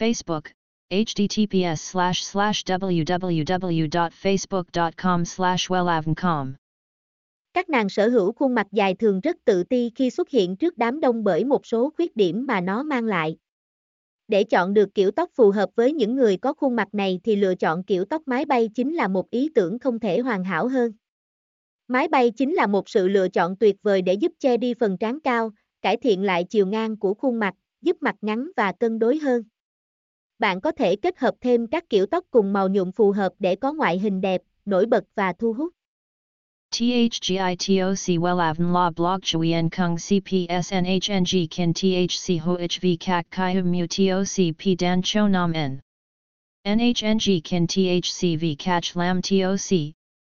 Facebook, https slash slash www.facebook.com slash wellavncom. Các nàng sở hữu khuôn mặt dài thường rất tự ti khi xuất hiện trước đám đông bởi một số khuyết điểm mà nó mang lại. Để chọn được kiểu tóc phù hợp với những người có khuôn mặt này thì lựa chọn kiểu tóc mái bay chính là một ý tưởng không thể hoàn hảo hơn. Mái bay chính là một sự lựa chọn tuyệt vời để giúp che đi phần trán cao, cải thiện lại chiều ngang của khuôn mặt, giúp mặt ngắn và cân đối hơn bạn có thể kết hợp thêm các kiểu tóc cùng màu nhuộm phù hợp để có ngoại hình đẹp, nổi bật và thu hút. THGITOC WELAVN La Blog Chuyen Kung CPS NHNG Kin THC HOHV CAC CHI Hum Mu TOC P Dan Cho Nam N NHNG Kin THC V CACH Lam TOC